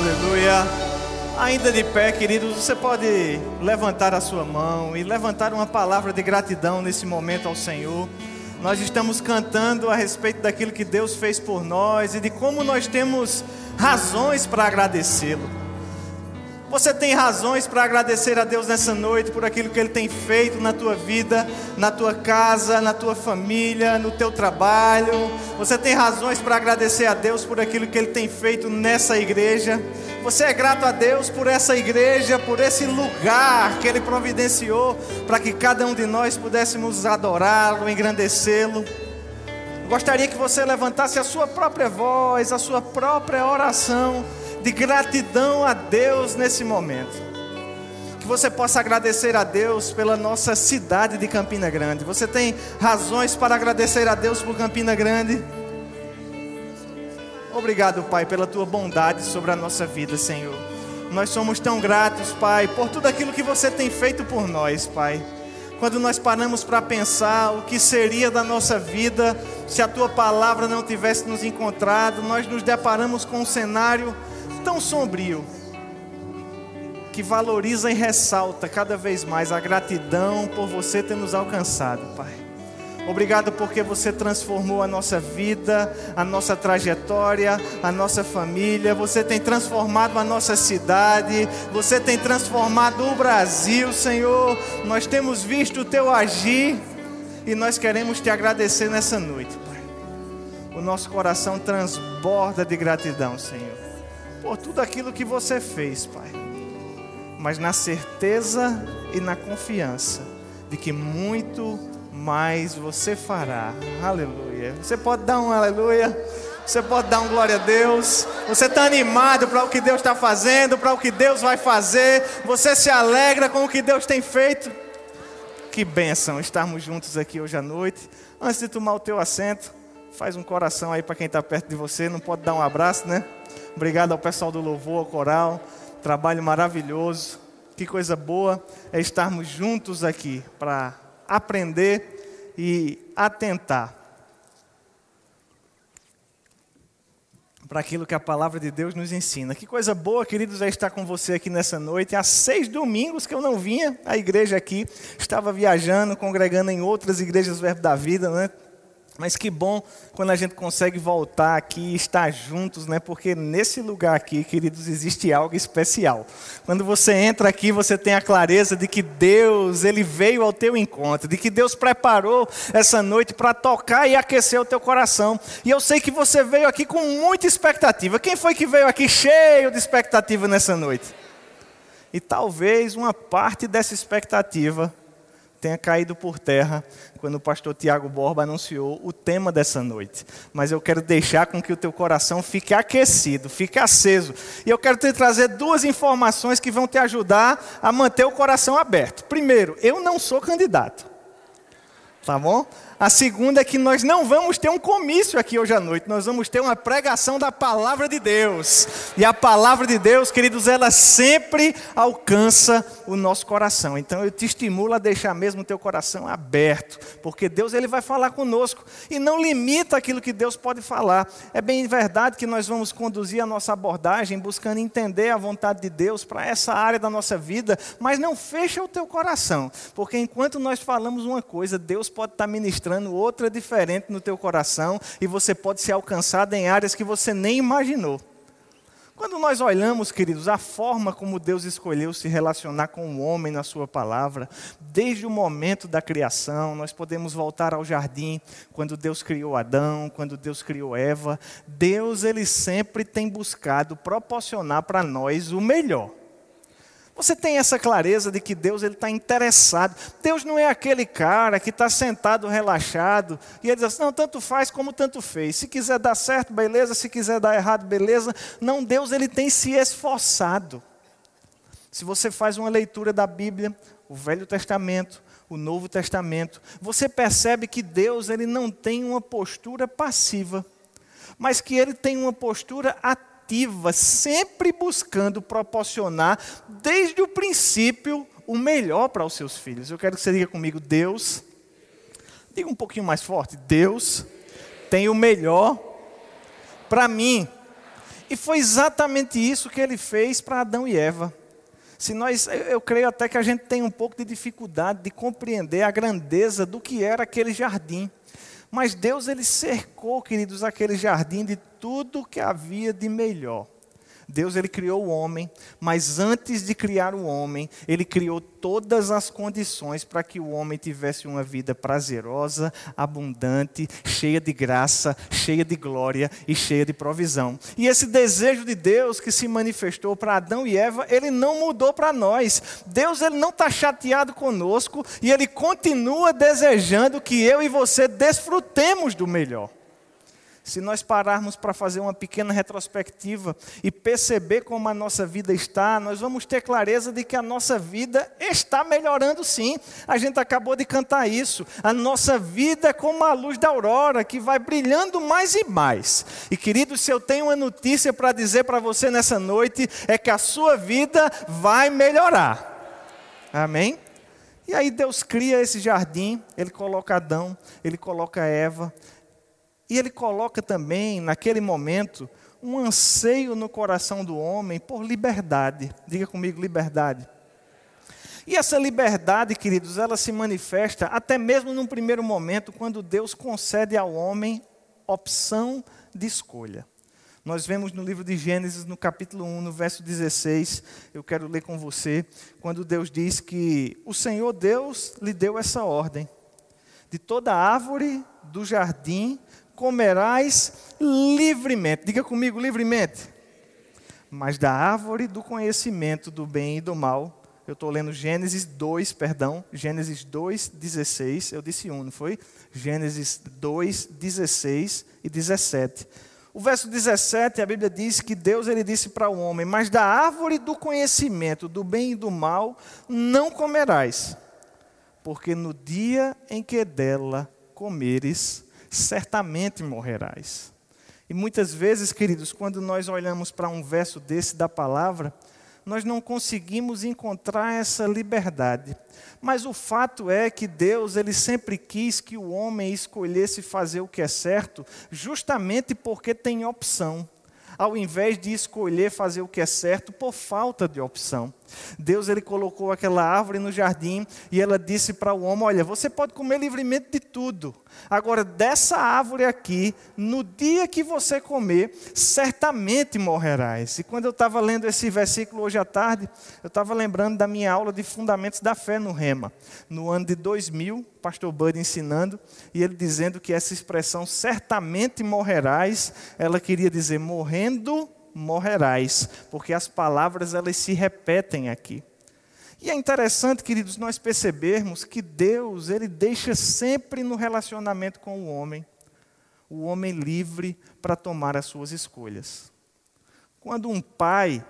Aleluia. Ainda de pé, queridos, você pode levantar a sua mão e levantar uma palavra de gratidão nesse momento ao Senhor. Nós estamos cantando a respeito daquilo que Deus fez por nós e de como nós temos razões para agradecê-lo. Você tem razões para agradecer a Deus nessa noite por aquilo que Ele tem feito na tua vida, na tua casa, na tua família, no teu trabalho. Você tem razões para agradecer a Deus por aquilo que Ele tem feito nessa igreja. Você é grato a Deus por essa igreja, por esse lugar que Ele providenciou para que cada um de nós pudéssemos adorá-lo, engrandecê-lo. Gostaria que você levantasse a sua própria voz, a sua própria oração de gratidão a Deus nesse momento. Que você possa agradecer a Deus pela nossa cidade de Campina Grande. Você tem razões para agradecer a Deus por Campina Grande? Obrigado, Pai, pela tua bondade sobre a nossa vida, Senhor. Nós somos tão gratos, Pai, por tudo aquilo que você tem feito por nós, Pai. Quando nós paramos para pensar o que seria da nossa vida se a tua palavra não tivesse nos encontrado, nós nos deparamos com um cenário tão sombrio que valoriza e ressalta cada vez mais a gratidão por você ter nos alcançado, Pai. Obrigado porque você transformou a nossa vida, a nossa trajetória, a nossa família. Você tem transformado a nossa cidade. Você tem transformado o Brasil, Senhor. Nós temos visto o teu agir e nós queremos te agradecer nessa noite, Pai. O nosso coração transborda de gratidão, Senhor por tudo aquilo que você fez, Pai. Mas na certeza e na confiança de que muito mais você fará. Aleluia. Você pode dar um aleluia. Você pode dar um glória a Deus. Você está animado para o que Deus está fazendo, para o que Deus vai fazer. Você se alegra com o que Deus tem feito. Que bênção estarmos juntos aqui hoje à noite. Antes de tomar o teu assento, faz um coração aí para quem está perto de você. Não pode dar um abraço, né? Obrigado ao pessoal do Louvor, ao Coral. Trabalho maravilhoso. Que coisa boa é estarmos juntos aqui para aprender e atentar para aquilo que a palavra de Deus nos ensina. Que coisa boa, queridos, é estar com você aqui nessa noite. Há seis domingos que eu não vinha à igreja aqui, estava viajando, congregando em outras igrejas Verbo da Vida, né? Mas que bom quando a gente consegue voltar aqui e estar juntos, né? Porque nesse lugar aqui, queridos, existe algo especial. Quando você entra aqui, você tem a clareza de que Deus, ele veio ao teu encontro, de que Deus preparou essa noite para tocar e aquecer o teu coração. E eu sei que você veio aqui com muita expectativa. Quem foi que veio aqui cheio de expectativa nessa noite? E talvez uma parte dessa expectativa tenha caído por terra quando o pastor Tiago Borba anunciou o tema dessa noite. Mas eu quero deixar com que o teu coração fique aquecido, fique aceso. E eu quero te trazer duas informações que vão te ajudar a manter o coração aberto. Primeiro, eu não sou candidato. Tá bom? A segunda é que nós não vamos ter um comício aqui hoje à noite, nós vamos ter uma pregação da palavra de Deus. E a palavra de Deus, queridos, ela sempre alcança o nosso coração. Então eu te estimulo a deixar mesmo o teu coração aberto, porque Deus ele vai falar conosco e não limita aquilo que Deus pode falar. É bem verdade que nós vamos conduzir a nossa abordagem buscando entender a vontade de Deus para essa área da nossa vida, mas não fecha o teu coração, porque enquanto nós falamos uma coisa, Deus pode estar ministrando mostrando outra diferente no teu coração e você pode ser alcançado em áreas que você nem imaginou. Quando nós olhamos, queridos, a forma como Deus escolheu se relacionar com o homem na Sua palavra, desde o momento da criação, nós podemos voltar ao jardim, quando Deus criou Adão, quando Deus criou Eva. Deus, ele sempre tem buscado proporcionar para nós o melhor. Você tem essa clareza de que Deus ele está interessado. Deus não é aquele cara que está sentado relaxado e ele diz assim, não, tanto faz como tanto fez. Se quiser dar certo, beleza. Se quiser dar errado, beleza. Não, Deus ele tem se esforçado. Se você faz uma leitura da Bíblia, o Velho Testamento, o Novo Testamento, você percebe que Deus ele não tem uma postura passiva, mas que ele tem uma postura ativa ativa, sempre buscando proporcionar, desde o princípio, o melhor para os seus filhos. Eu quero que você diga comigo, Deus, diga um pouquinho mais forte, Deus tem o melhor para mim. E foi exatamente isso que ele fez para Adão e Eva. Se nós, eu creio até que a gente tem um pouco de dificuldade de compreender a grandeza do que era aquele jardim. Mas Deus ele cercou, queridos, aquele jardim de tudo que havia de melhor. Deus ele criou o homem, mas antes de criar o homem, ele criou todas as condições para que o homem tivesse uma vida prazerosa, abundante, cheia de graça, cheia de glória e cheia de provisão. E esse desejo de Deus que se manifestou para Adão e Eva, ele não mudou para nós. Deus ele não está chateado conosco e ele continua desejando que eu e você desfrutemos do melhor. Se nós pararmos para fazer uma pequena retrospectiva e perceber como a nossa vida está, nós vamos ter clareza de que a nossa vida está melhorando sim. A gente acabou de cantar isso. A nossa vida é como a luz da aurora que vai brilhando mais e mais. E querido, se eu tenho uma notícia para dizer para você nessa noite, é que a sua vida vai melhorar. Amém? E aí Deus cria esse jardim, ele coloca Adão, ele coloca Eva, e ele coloca também, naquele momento, um anseio no coração do homem por liberdade. Diga comigo, liberdade. E essa liberdade, queridos, ela se manifesta até mesmo num primeiro momento, quando Deus concede ao homem opção de escolha. Nós vemos no livro de Gênesis, no capítulo 1, no verso 16, eu quero ler com você, quando Deus diz que o Senhor Deus lhe deu essa ordem: de toda árvore do jardim comerás livremente. Diga comigo, livremente. Mas da árvore do conhecimento do bem e do mal, eu estou lendo Gênesis 2, perdão, Gênesis 2, 16, eu disse 1, não foi? Gênesis 2, 16 e 17. O verso 17, a Bíblia diz que Deus ele disse para o homem: Mas da árvore do conhecimento do bem e do mal não comerás, porque no dia em que dela comeres, certamente morrerás. E muitas vezes, queridos, quando nós olhamos para um verso desse da palavra, nós não conseguimos encontrar essa liberdade. Mas o fato é que Deus, ele sempre quis que o homem escolhesse fazer o que é certo, justamente porque tem opção ao invés de escolher fazer o que é certo por falta de opção. Deus ele colocou aquela árvore no jardim e ela disse para o homem: Olha, você pode comer livremente de tudo. Agora, dessa árvore aqui, no dia que você comer, certamente morrerás. E quando eu estava lendo esse versículo hoje à tarde, eu estava lembrando da minha aula de Fundamentos da Fé no Rema, no ano de 2000, pastor Bud ensinando, e ele dizendo que essa expressão certamente morrerás, ela queria dizer morrendo morrerás, porque as palavras elas se repetem aqui. E é interessante, queridos, nós percebermos que Deus, ele deixa sempre no relacionamento com o homem, o homem livre para tomar as suas escolhas. Quando um pai,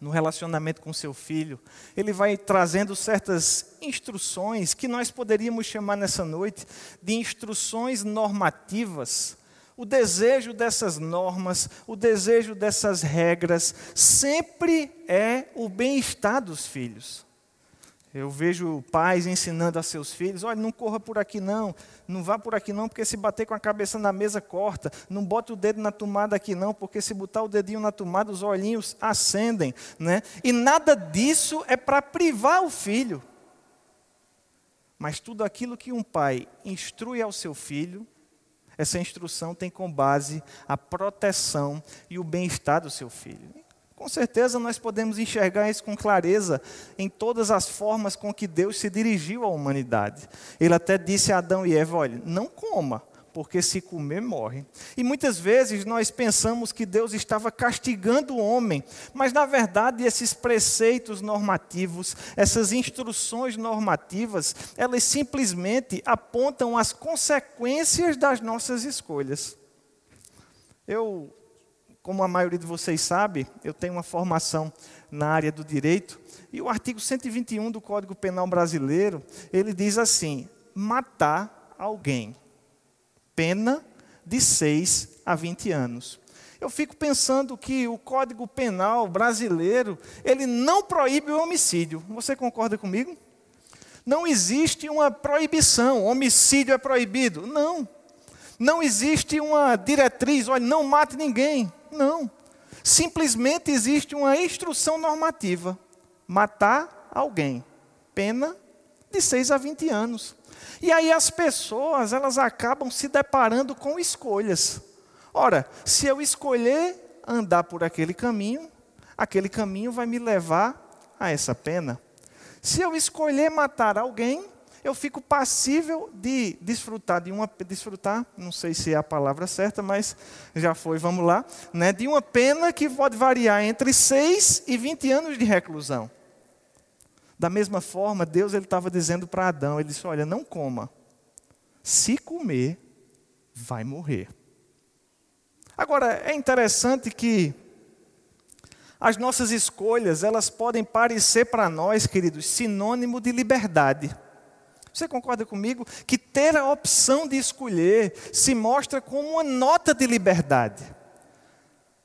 no relacionamento com seu filho, ele vai trazendo certas instruções que nós poderíamos chamar nessa noite de instruções normativas o desejo dessas normas, o desejo dessas regras, sempre é o bem-estar dos filhos. Eu vejo pais ensinando a seus filhos: olha, não corra por aqui não, não vá por aqui não, porque se bater com a cabeça na mesa corta. Não bote o dedo na tomada aqui não, porque se botar o dedinho na tomada, os olhinhos acendem. Né? E nada disso é para privar o filho. Mas tudo aquilo que um pai instrui ao seu filho, essa instrução tem como base a proteção e o bem-estar do seu filho. Com certeza nós podemos enxergar isso com clareza em todas as formas com que Deus se dirigiu à humanidade. Ele até disse a Adão e Eva: olha, não coma, porque se comer, morre. E muitas vezes nós pensamos que Deus estava castigando o homem, mas na verdade esses preceitos normativos, essas instruções normativas, elas simplesmente apontam as consequências das nossas escolhas. Eu, como a maioria de vocês sabe, eu tenho uma formação na área do direito, e o artigo 121 do Código Penal Brasileiro, ele diz assim: matar alguém pena de 6 a 20 anos. Eu fico pensando que o Código Penal brasileiro, ele não proíbe o homicídio. Você concorda comigo? Não existe uma proibição, homicídio é proibido. Não. Não existe uma diretriz, olha, não mate ninguém. Não. Simplesmente existe uma instrução normativa: matar alguém. Pena de 6 a 20 anos. E aí as pessoas, elas acabam se deparando com escolhas. Ora, se eu escolher andar por aquele caminho, aquele caminho vai me levar a essa pena. Se eu escolher matar alguém, eu fico passível de desfrutar de uma desfrutar, não sei se é a palavra certa, mas já foi, vamos lá, né, de uma pena que pode variar entre 6 e 20 anos de reclusão. Da mesma forma, Deus ele estava dizendo para Adão, ele disse: "Olha, não coma. Se comer, vai morrer". Agora, é interessante que as nossas escolhas, elas podem parecer para nós, queridos, sinônimo de liberdade. Você concorda comigo que ter a opção de escolher se mostra como uma nota de liberdade?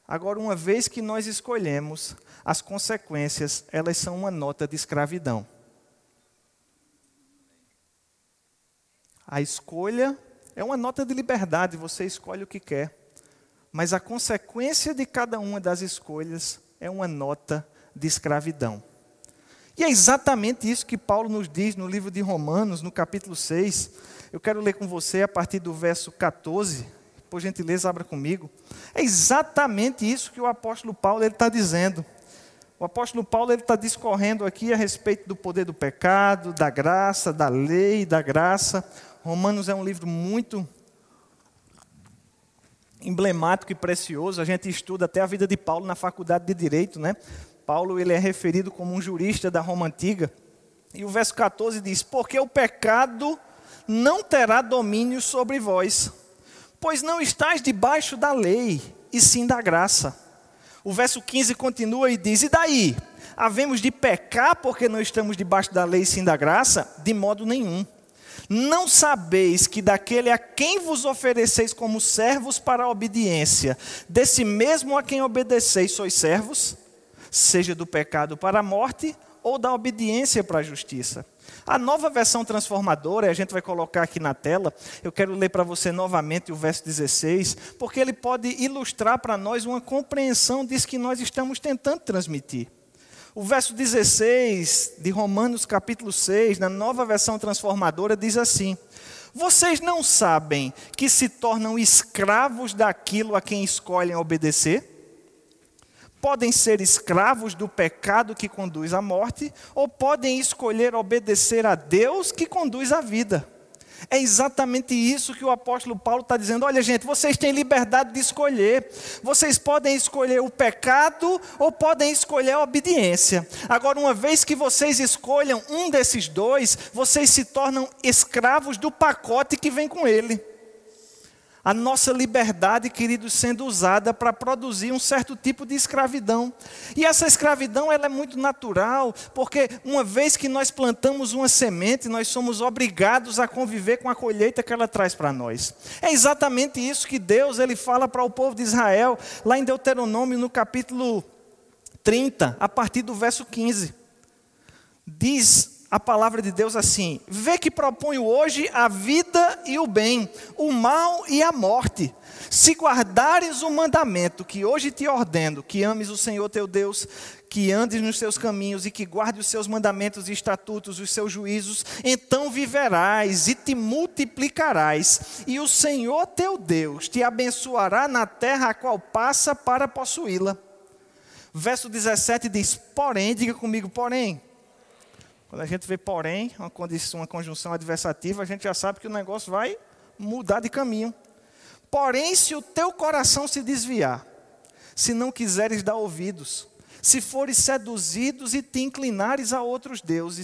Agora, uma vez que nós escolhemos, as consequências, elas são uma nota de escravidão. A escolha é uma nota de liberdade, você escolhe o que quer. Mas a consequência de cada uma das escolhas é uma nota de escravidão. E é exatamente isso que Paulo nos diz no livro de Romanos, no capítulo 6. Eu quero ler com você a partir do verso 14. Por gentileza, abra comigo. É exatamente isso que o apóstolo Paulo está dizendo. O apóstolo Paulo está discorrendo aqui a respeito do poder do pecado, da graça, da lei, da graça. Romanos é um livro muito emblemático e precioso. A gente estuda até a vida de Paulo na faculdade de Direito, né? Paulo ele é referido como um jurista da Roma antiga. E o verso 14 diz: Porque o pecado não terá domínio sobre vós, pois não estáis debaixo da lei, e sim da graça. O verso 15 continua e diz: E daí? Havemos de pecar porque não estamos debaixo da lei sim da graça? De modo nenhum. Não sabeis que daquele a quem vos ofereceis como servos para a obediência, desse mesmo a quem obedeceis sois servos? seja do pecado para a morte ou da obediência para a justiça. A nova versão transformadora, a gente vai colocar aqui na tela, eu quero ler para você novamente o verso 16, porque ele pode ilustrar para nós uma compreensão disso que nós estamos tentando transmitir. O verso 16 de Romanos capítulo 6, na nova versão transformadora, diz assim: Vocês não sabem que se tornam escravos daquilo a quem escolhem obedecer? Podem ser escravos do pecado que conduz à morte, ou podem escolher obedecer a Deus que conduz à vida. É exatamente isso que o apóstolo Paulo está dizendo. Olha, gente, vocês têm liberdade de escolher. Vocês podem escolher o pecado ou podem escolher a obediência. Agora, uma vez que vocês escolham um desses dois, vocês se tornam escravos do pacote que vem com ele a nossa liberdade, queridos, sendo usada para produzir um certo tipo de escravidão. E essa escravidão ela é muito natural, porque uma vez que nós plantamos uma semente, nós somos obrigados a conviver com a colheita que ela traz para nós. É exatamente isso que Deus ele fala para o povo de Israel, lá em Deuteronômio, no capítulo 30, a partir do verso 15. Diz a palavra de Deus assim: Vê que proponho hoje a vida e o bem, o mal e a morte. Se guardares o mandamento que hoje te ordeno, que ames o Senhor teu Deus, que andes nos seus caminhos e que guarde os seus mandamentos e estatutos, os seus juízos, então viverás e te multiplicarás, e o Senhor teu Deus te abençoará na terra a qual passa para possuí-la. Verso 17 diz: Porém, diga comigo, porém quando a gente vê porém, uma, condição, uma conjunção adversativa, a gente já sabe que o negócio vai mudar de caminho. Porém, se o teu coração se desviar, se não quiseres dar ouvidos, se fores seduzidos e te inclinares a outros deuses,